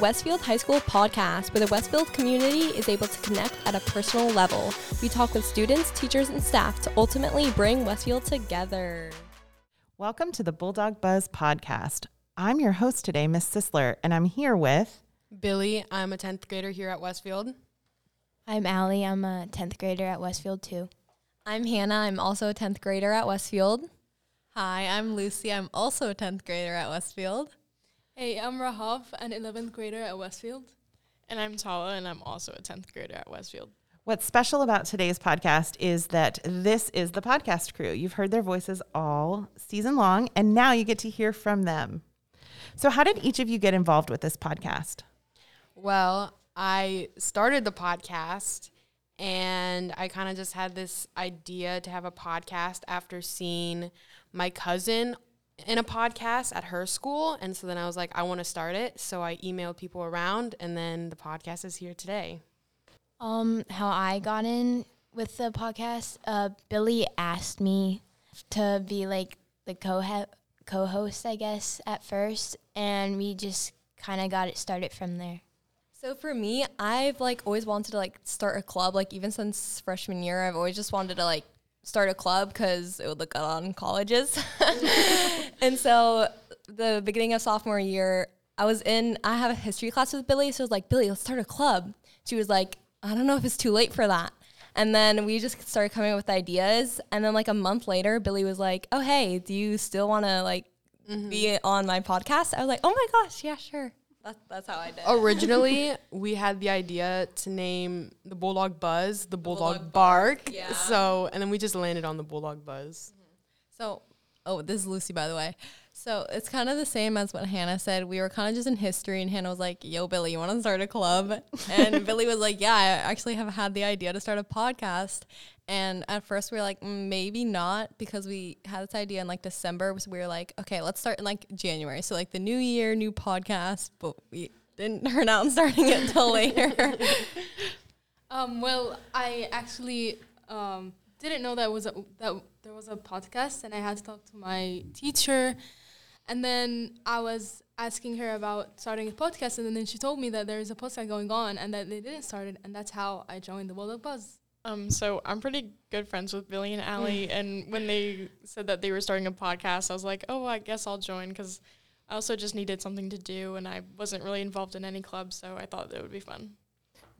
Westfield High School podcast where the Westfield community is able to connect at a personal level. We talk with students, teachers, and staff to ultimately bring Westfield together. Welcome to the Bulldog Buzz podcast. I'm your host today, Miss Sisler, and I'm here with Billie. I'm a 10th grader here at Westfield. I'm Ali. I'm a 10th grader at Westfield too. I'm Hannah. I'm also a 10th grader at Westfield. Hi, I'm Lucy. I'm also a 10th grader at Westfield. Hey, I'm Rahaf, an 11th grader at Westfield. And I'm Tala, and I'm also a 10th grader at Westfield. What's special about today's podcast is that this is the podcast crew. You've heard their voices all season long, and now you get to hear from them. So, how did each of you get involved with this podcast? Well, I started the podcast and I kind of just had this idea to have a podcast after seeing my cousin in a podcast at her school. And so then I was like, I want to start it. So I emailed people around, and then the podcast is here today. Um, how I got in with the podcast, uh, Billie asked me to be like the co co-host, I guess, at first, and we just kind of got it started from there. So for me, I've like always wanted to like start a club. Like even since freshman year, I've always just wanted to like start a club because it would look good on colleges. and so the beginning of sophomore year, I was in. I have a history class with Billie, so I was like, Billie, let's start a club. She was like, I don't know if it's too late for that. And then we just started coming up with ideas. And then like a month later, Billie was like, Oh hey, do you still want to like mm-hmm. be on my podcast? I was like, Oh my gosh, yeah, sure. That's, that's how I did. Originally, we had the idea to name the Bulldog Buzz the Bulldog, Bulldog Bark. Bark. Yeah. So, and then we just landed on the Bulldog Buzz. Mm-hmm. So, oh, this is Lucy, by the way. So it's kind of the same as what Hannah said. We were kind of just in history, and Hannah was like, "Yo, Billie, you want to start a club?" And Billie was like, "Yeah, I actually have had the idea to start a podcast." And at first, we were like, mm, "Maybe not," because we had this idea in like December. So we were like, "Okay, let's start in like January." So like the new year, new podcast, but we didn't turn out and starting it till later. um, well, I actually um, didn't know that was a, that there was a podcast, and I had to talk to my teacher and then I was asking her about starting a podcast, and then she told me that there's a podcast going on and that they didn't start it, and that's how I joined the World of Buzz. Um, so I'm pretty good friends with Billie and Ali, and when they said that they were starting a podcast, I was like, oh, I guess I'll join because I also just needed something to do, and I wasn't really involved in any club, so I thought it would be fun.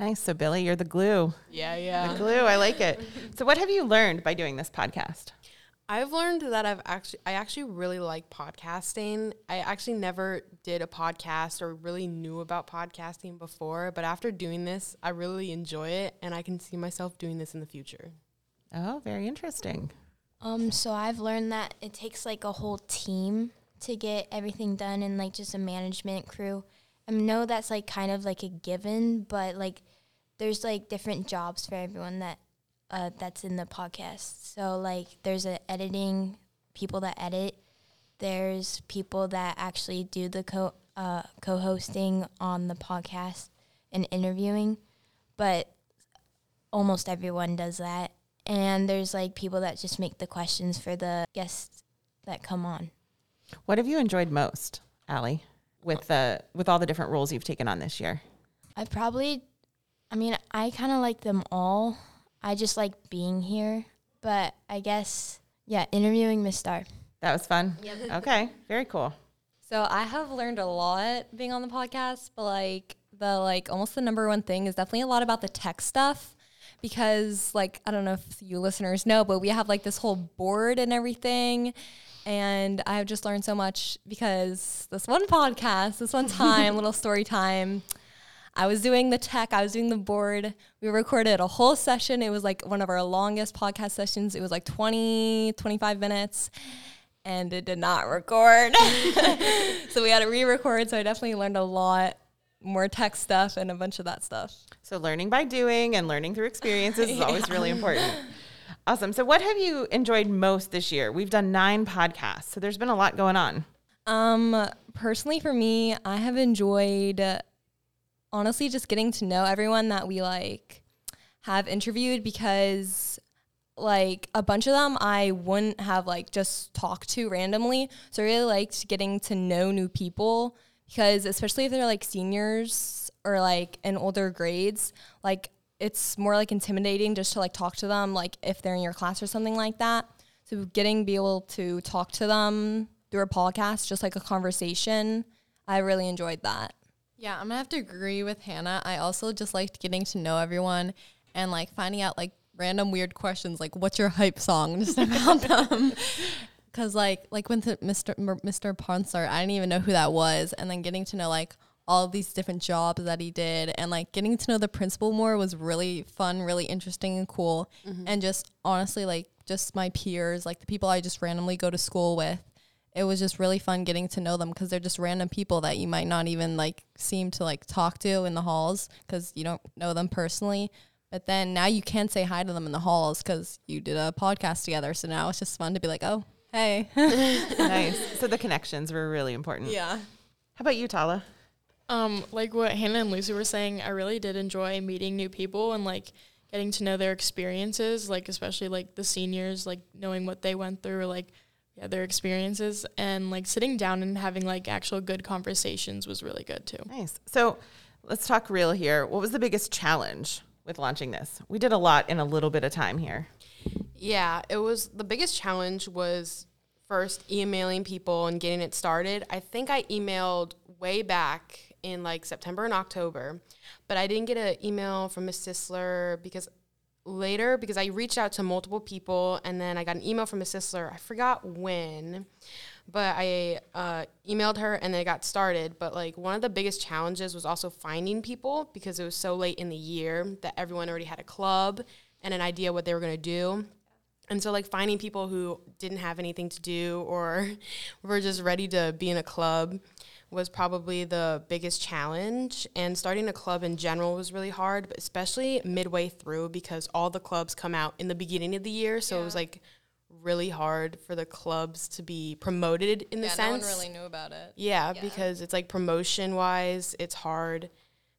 Nice. So Billie, you're the glue. Yeah, yeah. The glue. I like it. so what have you learned by doing this podcast? I've learned that I've actually I actually really like podcasting. I actually never did a podcast or really knew about podcasting before, but after doing this, I really enjoy it and I can see myself doing this in the future. Oh, very interesting. Um so I've learned that it takes like a whole team to get everything done and like just a management crew. I know that's like kind of like a given, but like there's like different jobs for everyone that uh, that's in the podcast. So like there's a editing people that edit. There's people that actually do the co uh, co-hosting on the podcast and interviewing, but almost everyone does that. And there's like people that just make the questions for the guests that come on. What have you enjoyed most, Ali, with the with all the different roles you've taken on this year? I probably, I mean, I kind of like them all. I just like being here, but I guess yeah, interviewing Miss Star. That was fun. Yep. okay, very cool. So I have learned a lot being on the podcast, but like the like almost the number one thing is definitely a lot about the tech stuff because like I don't know if you listeners know, but we have like this whole board and everything. And I've just learned so much because this one podcast, this one time, little story time, I was doing the tech, I was doing the board. We recorded a whole session. It was like one of our longest podcast sessions. It was like 20, 25 minutes, and it did not record. so we had to re record. So I definitely learned a lot more tech stuff and a bunch of that stuff. So learning by doing and learning through experiences is always really important. Awesome. So what have you enjoyed most this year? We've done nine podcasts, so there's been a lot going on. Um, personally, for me, I have enjoyed honestly just getting to know everyone that we like have interviewed because like a bunch of them I wouldn't have like just talked to randomly. So I really liked getting to know new people because especially if they're like seniors or like in older grades, like it's more like intimidating just to like talk to them, like if they're in your class or something like that. So getting be able to talk to them through a podcast, just like a conversation, I really enjoyed that. Yeah, I'm gonna have to agree with Hannah. I also just liked getting to know everyone and like finding out like random weird questions, like what's your hype song, just about them. Cause like like when the Mr. M- Mr. Ponsart, I didn't even know who that was, and then getting to know like all these different jobs that he did, and like getting to know the principal more was really fun, really interesting and cool, mm-hmm. and just honestly like just my peers, like the people I just randomly go to school with it was just really fun getting to know them because they're just random people that you might not even like seem to like talk to in the halls because you don't know them personally. But then now you can say hi to them in the halls because you did a podcast together. So now it's just fun to be like, oh, hey. nice. So the connections were really important. yeah. How about you, Tala? Um, like what Hannah and Lucy were saying, I really did enjoy meeting new people and like getting to know their experiences, like especially like the seniors, like knowing what they went through, like yeah, their experiences and like sitting down and having like actual good conversations was really good too. Nice. So let's talk real here. What was the biggest challenge with launching this? We did a lot in a little bit of time here. Yeah, it was the biggest challenge was first emailing people and getting it started. I think I emailed way back in like September and October, but I didn't get an email from Miss Sisler because later because I reached out to multiple people and then I got an email from a Sisler. I forgot when, but I uh, emailed her and then it got started. But like one of the biggest challenges was also finding people because it was so late in the year that everyone already had a club and an idea what they were going to do. And so, like, finding people who didn't have anything to do or were just ready to be in a club was probably the biggest challenge. And starting a club in general was really hard, but especially midway through because all the clubs come out in the beginning of the year. So it was like really hard for the clubs to be promoted in the yeah, sense. no one really knew about it. Yeah, because it's like promotion wise, it's hard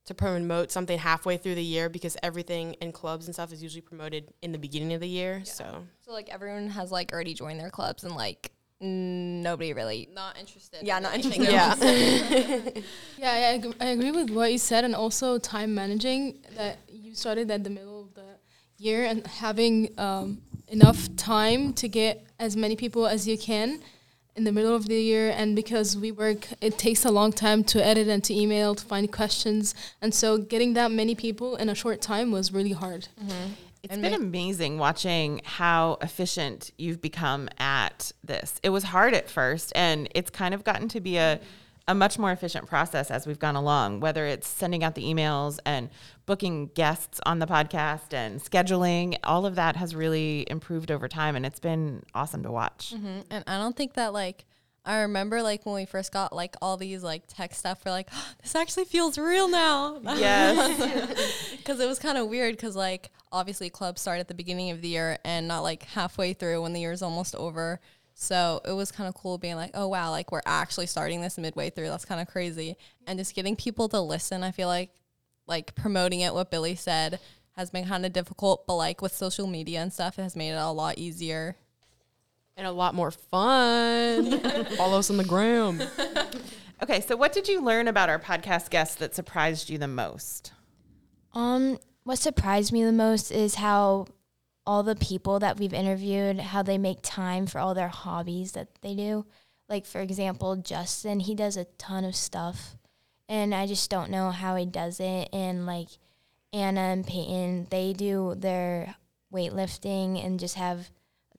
to promote something halfway through the year because everything in clubs and stuff is usually promoted in the beginning of the year. So So like everyone has like already joined their clubs and like nobody really Not interested. Yeah, in not interested. Yeah. Yeah, I, ag- I agree with what you said, and also time managing that you started at the middle of the year and having um, enough time to get as many people as you can in the middle of the year. And because we work, it takes a long time to edit and to email to find questions, and so getting that many people in a short time was really hard. It's been amazing watching how efficient you've become at this. It was hard at first, and it's kind of gotten to be a, a much more efficient process as we've gone along, whether it's sending out the emails and booking guests on the podcast and scheduling. All of that has really improved over time, and it's been awesome to watch. Mhm. And I don't think that like I remember like when we first got like all these like tech stuff. We're like, this actually feels real now. Yes. because it was kind of weird because like obviously clubs start at the beginning of the year and not like halfway through when the year's almost over so it was kind of cool being like oh wow like we're actually starting this midway through that's kind of crazy and just getting people to listen i feel like like promoting it what billie said has been kind of difficult but like with social media and stuff it has made it a lot easier and a lot more fun. Follow us on the gram. Okay, so what did you learn about our podcast guests that surprised you the most? Um, what surprised me the most is how all the people that we've interviewed, how they make time for all their hobbies that they do. Like for example, Justin, he does a ton of stuff, and I just don't know how he does it. And like Anna and Peyton, they do their weightlifting and just have a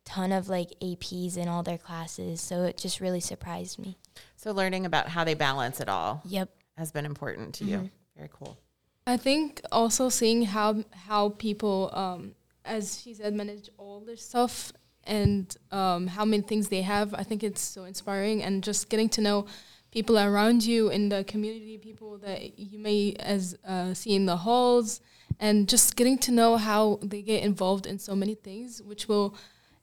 ton of like APs in all their classes. So it just really surprised me. So learning about how they balance it all Yep. has been important to you. Very cool. I think also seeing how how people, um, as she said, manage all their stuff and um, how many things they have. I think it's so inspiring, and just getting to know people around you in the community, people that you may as uh, see in the halls, and just getting to know how they get involved in so many things, which will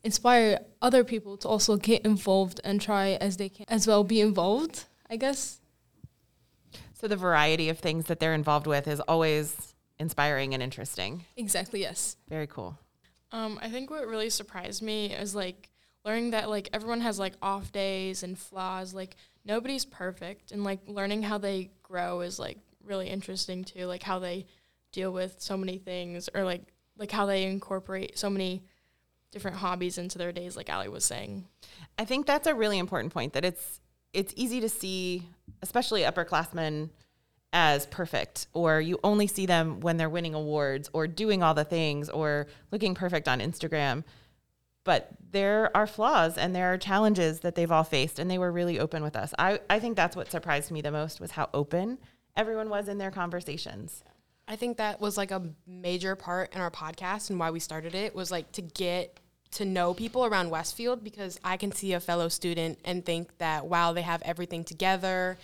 inspire other people to also get involved and try as they can as well be involved. I guess. So the variety of things that they're involved with is always inspiring and interesting. Exactly. Yes. Very cool. Um, I think what really surprised me is like learning that like everyone has like off days and flaws. Like nobody's perfect and like learning how they grow is like really interesting too like how they deal with so many things or like like how they incorporate so many different hobbies into their days like Ali was saying I think that's a really important point that it's it's easy to see, especially upperclassmen, as perfect, or you only see them when they're winning awards or doing all the things or looking perfect on Instagram. But there are flaws and there are challenges that they've all faced, and they were really open with us. I, I think that's what surprised me the most was how open everyone was in their conversations. I think that was like a major part in our podcast and why we started it was like to get to know people around Westfield because I can see a fellow student and think that wow, they have everything together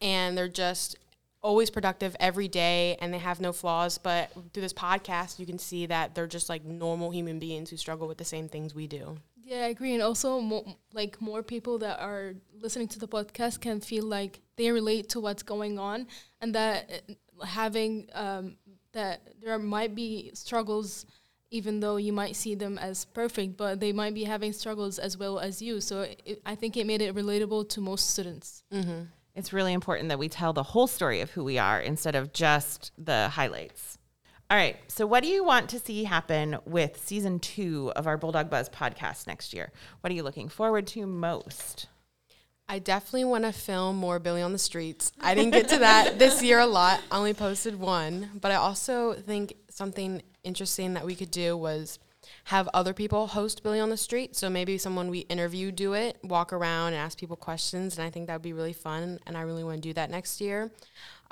and they're just always productive every day and they have no flaws. But through this podcast, you can see that they're just like normal human beings who struggle with the same things we do. Yeah, I agree. And also, mo- like more people that are listening to the podcast can feel like they relate to what's going on, and that uh, having um, that there might be struggles, even though you might see them as perfect, but they might be having struggles as well as you. So it, I think it made it relatable to most students. It's really important that we tell the whole story of who we are instead of just the highlights. All right. So, what do you want to see happen with season two of our Bulldog Buzz podcast next year? What are you looking forward to most? I definitely want to film more Billy on the Streets. I didn't get to that this year a lot. I only posted one, but I also think something interesting that we could do was have other people host Billy on the Street. So maybe someone we interview do it, walk around and ask people questions, and I think that would be really fun and I really want to do that next year.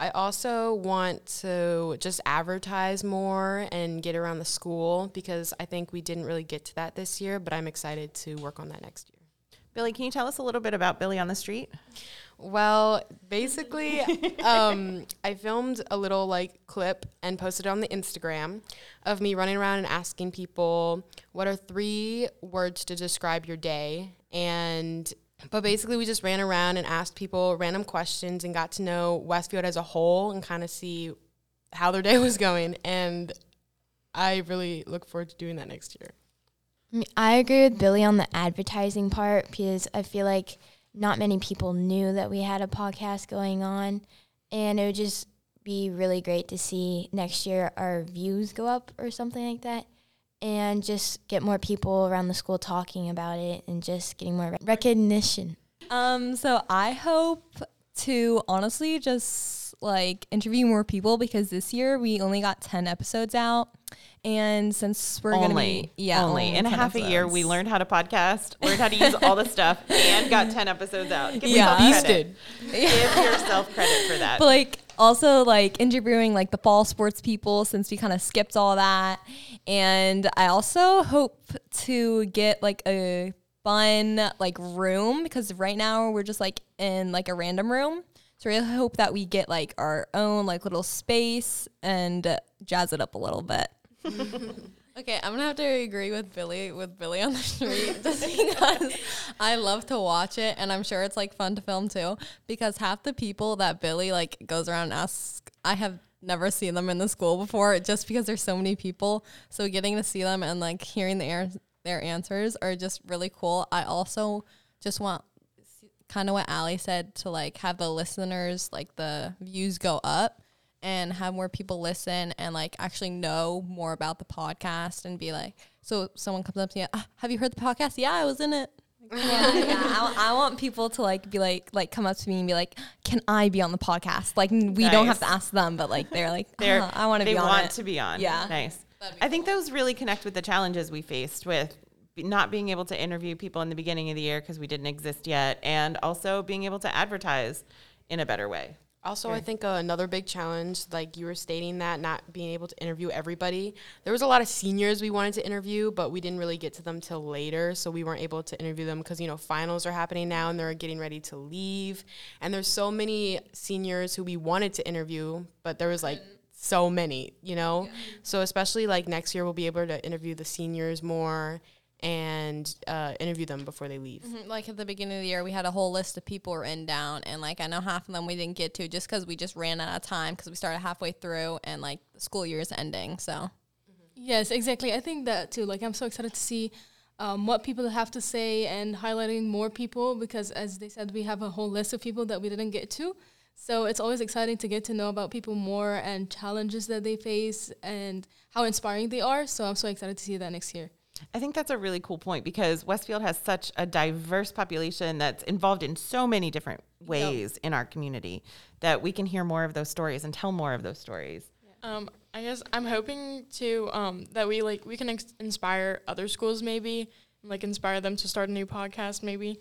I also want to just advertise more and get around the school because I think we didn't really get to that this year, but I'm excited to work on that next year. Billie, can you tell us a little bit about Billy on the Street? Well, basically, um, I filmed a little like clip and posted it on the Instagram of me running around and asking people what are three words to describe your day. And but basically, we just ran around and asked people random questions and got to know Westfield as a whole and kind of see how their day was going. And I really look forward to doing that next year. I agree with Billie on the advertising part because I feel like not many people knew that we had a podcast going on, and it would just be really great to see next year our views go up or something like that, and just get more people around the school talking about it and just getting more recognition. Um, so I hope to honestly just like interview more people because this year we only got 10 episodes out. And since we're going to only, be, yeah, only in a 10 half a year, we learned how to podcast, learned how to use all the stuff, and got ten episodes out. Give Yeah. yourself credit. Beasted. Give yourself credit for that. But like also like interviewing like the fall sports people since we kind of skipped all that. And I also hope to get like a fun like room because right now we're just like in like a random room. So I really hope that we get like our own like little space and jazz it up a little bit. Okay, I'm gonna have to agree with Billie with Billy on the street just because I love to watch it and I'm sure it's like fun to film too. Because half the people that Billie like goes around and asks, I have never seen them in the school before, just because there's so many people. So getting to see them and like hearing the air, their answers are just really cool. I also just want kind of what Ali said to like have the listeners like the views go up and have more people listen and like actually know more about the podcast and be like so someone comes up to you ah, have you heard the podcast yeah i was in it yeah, yeah. I, I want people to like be like like come up to me and be like, "Can I be on the podcast?" Like n- we don't have to ask them, but like they're like, They're, "Ah, "I want to they be on want it." to be on. Yeah. nice. I think those really connect with the challenges we faced with be- not being able to interview people in the beginning of the year because we didn't exist yet, and also being able to advertise in a better way. Also, I think uh, another big challenge, like you were stating that not being able to interview everybody. There was a lot of seniors we wanted to interview, but we didn't really get to them till later, so we weren't able to interview them because you know finals are happening now and they're getting ready to leave. And there's so many seniors who we wanted to interview, but there was like so many, you know. So especially like next year, we'll be able to interview the seniors more and uh, interview them before they leave. Mhm, like at the beginning of the year we had a whole list of people written down and like i know half of them we didn't get to just because we just ran out of time because we started halfway through and like the school year is ending so Yes, exactly. I think that too. Like, I'm so excited to see um, what people have to say and highlighting more people because, as they said, we have a whole list of people that we didn't get to. So it's always exciting to get to know about people more and challenges that they face and how inspiring they are. So I'm so excited to see that next year. I think that's a really cool point because Westfield has such a diverse population that's involved in so many different ways in our community that we can hear more of those stories and tell more of those stories. Um, I guess I'm hoping to um, that we like we can ex- inspire other schools maybe like inspire them to start a new podcast maybe,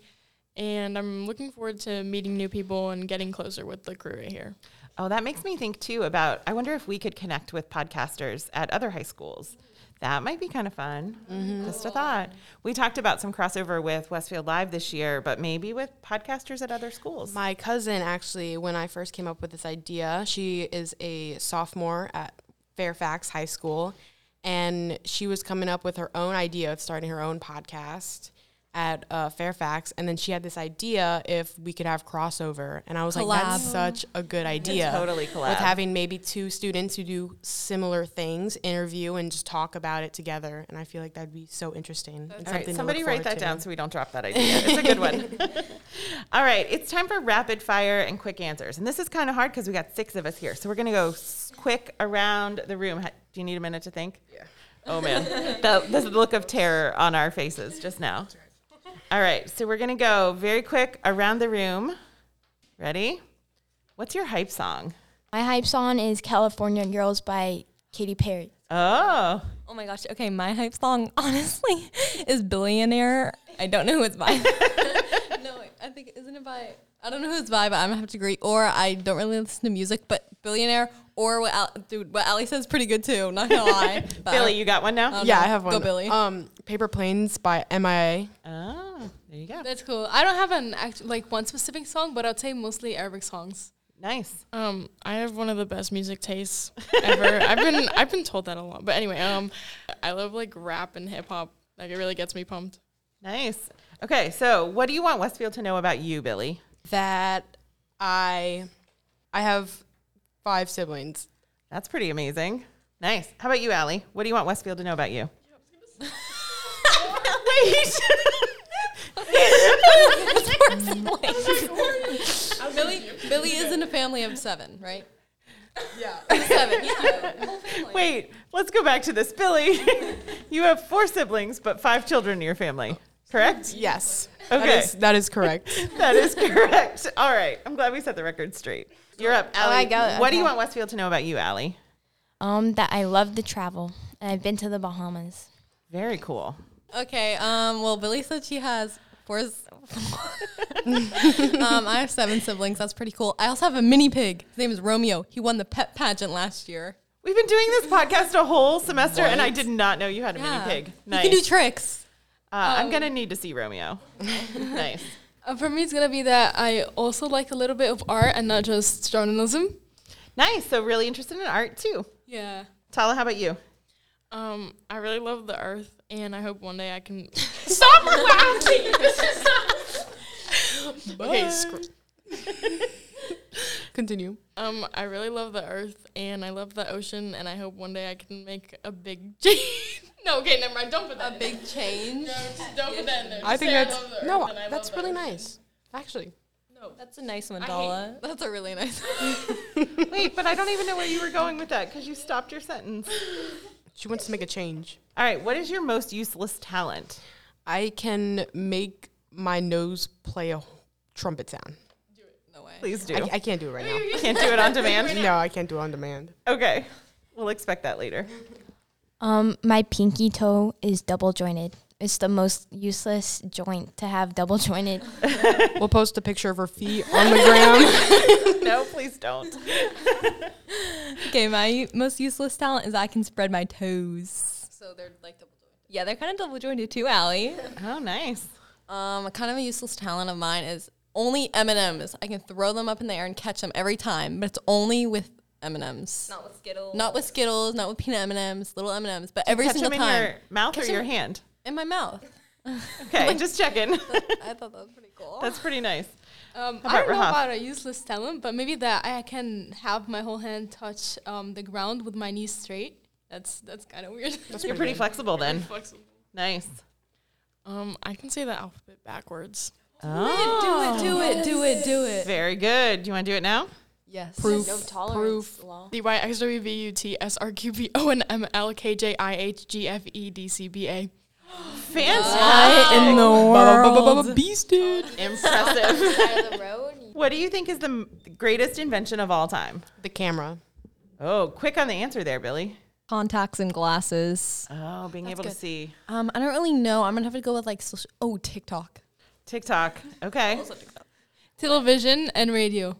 and I'm looking forward to meeting new people and getting closer with the crew right here. Oh, that makes me think too about I wonder if we could connect with podcasters at other high schools. That might be kind of fun. Mm-hmm. Just a thought. We talked about some crossover with Westfield Live this year, but maybe with podcasters at other schools. My cousin actually, when I first came up with this idea, she is a sophomore at Fairfax High School, and she was coming up with her own idea of starting her own podcast at uh, Fairfax, and then she had this idea if we could have crossover, and I was like, that's such a good idea. totally With having maybe two students who do similar things, interview and just talk about it together, and I feel like that'd be so interesting. and All right, something somebody write that to. down so we don't drop that idea. It's a good one. All right, it's time for rapid fire and quick answers. And this is kind of hard because we got six of us here. So we're going to go quick around the room. Do you need a minute to think? Yeah. Oh, man. the, the look of terror on our faces just now. All right, so we're going to go very quick around the room. Ready? What's your hype song? My hype song is California Girls by Katy Perry. Oh, Oh my gosh. Okay, my hype song honestly is Billionaire. I don't know who it's by. no, I think isn't it by I don't know who it's by, but I'm gonna have to agree. Or I don't really listen to music, but Billionaire or what Al- dude, what Ali says is pretty good too. Not gonna lie. Billie, you got one now? Um, Yeah, I have one. Go. Billie. Um, Paper Planes by MIA. oh, there you go. That's cool. I don't have an act- like one specific song, but I'd say mostly Arabic songs. Nice. Um, I have one of the best music tastes ever. I've been I've been told that a lot, but anyway, um, I love like rap and hip hop. Like it really gets me pumped. Nice. Okay, so what do you want Westfield to know about you, Billie? That I, I have five siblings. That's pretty amazing. Nice. How about you, Ali? What do you want Westfield to know about you? Wait. Billie Billie is in a family of seven, right? Yeah. Seven. Yeah. Wait, let's go back to this. Billie, you have four siblings, but five children in your family, correct? Yes. Okay. That is, that is correct. That is correct. All right. I'm glad we set the record straight. You're up, Ali. I got it. What do you want Westfield to know about you, Ali? Um, that I love to travel, and I've been to the Bahamas. Very cool. Okay. Um. Well, Billie said she has four. s- um. I have seven siblings. That's pretty cool. I also have a mini pig. His name is Romeo. He won the pet pageant last year. We've been doing this podcast a whole semester, and I did not know you had a Yeah. mini pig. He Nice. can do tricks. uh, I'm gonna need to see Romeo. nice. Uh, for me, it's gonna be that I also like a little bit of art and not just journalism. Nice. So really interested in art too. Yeah. Tala, how about you? Um, I really love the earth, and I hope one day I can stop laughing. okay, scr- Continue. um, I really love the earth, and I love the ocean, and I hope one day I can make a big change. no, okay, never mind. Don't put that. A big change. No, just don't put that in there. I Just think say that's love the earth no, and I that's love really ocean. nice. Actually, No, That's a nice mandala. That's a really nice. Wait, but I don't even know where you were going with that because you stopped your sentence. She wants to make a change. All right. What is your most useless talent? I can make my nose play a trumpet sound. Do it. No way. Please do. I, I can't do it right now. Can't do it on demand. No, I can't do it on demand. Okay. We'll expect that later. Um, my pinky toe is double jointed. It's the most useless joint to have double jointed. We'll post a picture of her feet on the gram. no, please don't. Okay, my most useless talent is I can spread my toes. So they're like double jointed. Yeah, they're kind of double jointed too, Ali. Oh, nice. Um, kind of a useless talent of mine is only M and M's. I can throw them up in the air and catch them every time, but it's only with M and M's. Not with Skittles. Not with Skittles, not with peanut M and M's, little M and M's, but every Catch single them time in your mouth Catch or your hand. In my mouth. Okay, just checking. I thought that was pretty cool. That's pretty nice. Um, I don't know Rahaf? about a useless talent, but maybe that I can have my whole hand touch um, the ground with my knees straight. That's that's kind of weird. You're pretty flexible then. flexible. Nice. Um, I can say the alphabet backwards. Oh, Do it, do it, do it. Do it. Very good. Do you want to do it now? Yes. Proof. No tolerance law. D Y X W V U T S R Q V O N M L K J I H G F E D C B A. Fantastic. in the world. Beasted. Impressive. Side of the road. what do you think is the m- greatest invention of all time? The camera. Oh, quick on the answer there, Billie. Contacts and glasses. Oh, being able to good. see. Um, I don't really know. I'm gonna have to go with like social. Oh, TikTok. TikTok. Okay. Television and radio.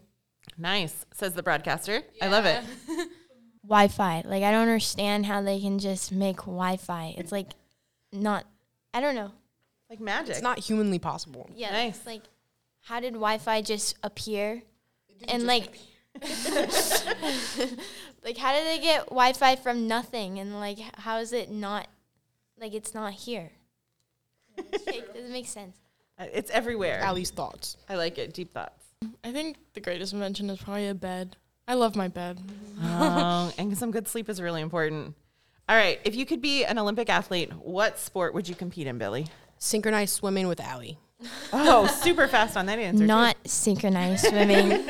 Nice, says the broadcaster. I love it. Wi-Fi. Like I don't understand how they can just make Wi-Fi. It's like not. I don't know. Like magic. It's not humanly possible. Yeah. Nice. Like, how did Wi-Fi just appear? And like, like how did they get Wi-Fi from nothing? And like, how is it not? Like it's not here. it doesn't make sense. Uh, It's everywhere. Ali's thoughts. I like it. Deep thoughts. I think the greatest invention is probably a bed. I love my bed. oh, and some good sleep is really important. All right. If you could be an Olympic athlete, what sport would you compete in, Billie? Synchronized swimming with Ali. Oh, super fast on that answer. too. Not synchronized swimming,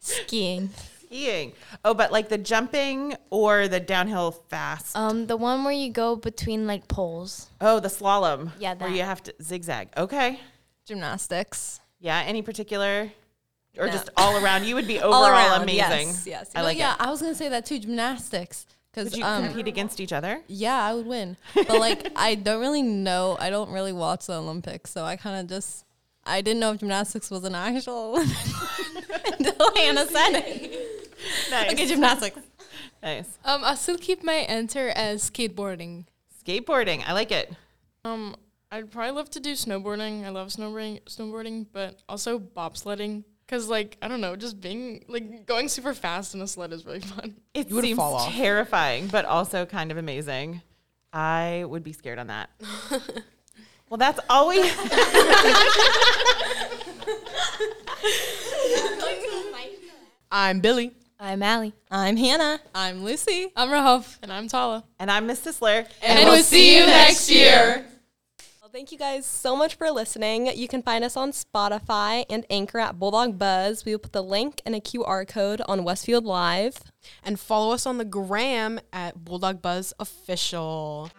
skiing. skiing. Oh, but like the jumping or the downhill fast. Um, the one where you go between like poles. oh, the slalom. Yeah, Where you have to zigzag. Okay. Gymnastics. Yeah. Any particular, or No. just all around? You would be overall All around, amazing. Yes, yes. I No, like yeah, it. I was gonna say that too. Gymnastics. Because you um, compete against each other? yeah, I would win. But like, I don't really know. I don't really watch the Olympics, so I kind of just. I didn't know if gymnastics was an actual Olympic until Hannah said it. Nice. Okay, gymnastics. Nice. Um, I'll still keep my answer as skateboarding. Skateboarding. I like it. Um, I'd probably love to do snowboarding. I love snowboarding, snowboarding, but also bobsledding. Cause like I don't know, just being like going super fast in a sled is really fun. It You would seems fall off. terrifying, but also kind of amazing. I would be scared on that. well, that's all we. I'm Billie. I'm Ali. I'm Hannah. I'm Lucy. I'm Rahaf. And I'm Tala. and I'm Miss Sisler. And, we'll see you next year. Well, thank you guys so much for listening. You can find us on Spotify and Anchor at Bulldog Buzz. We will put the link and a QR code on Westfield Live. And follow us on the gram at Bulldog Buzz Official.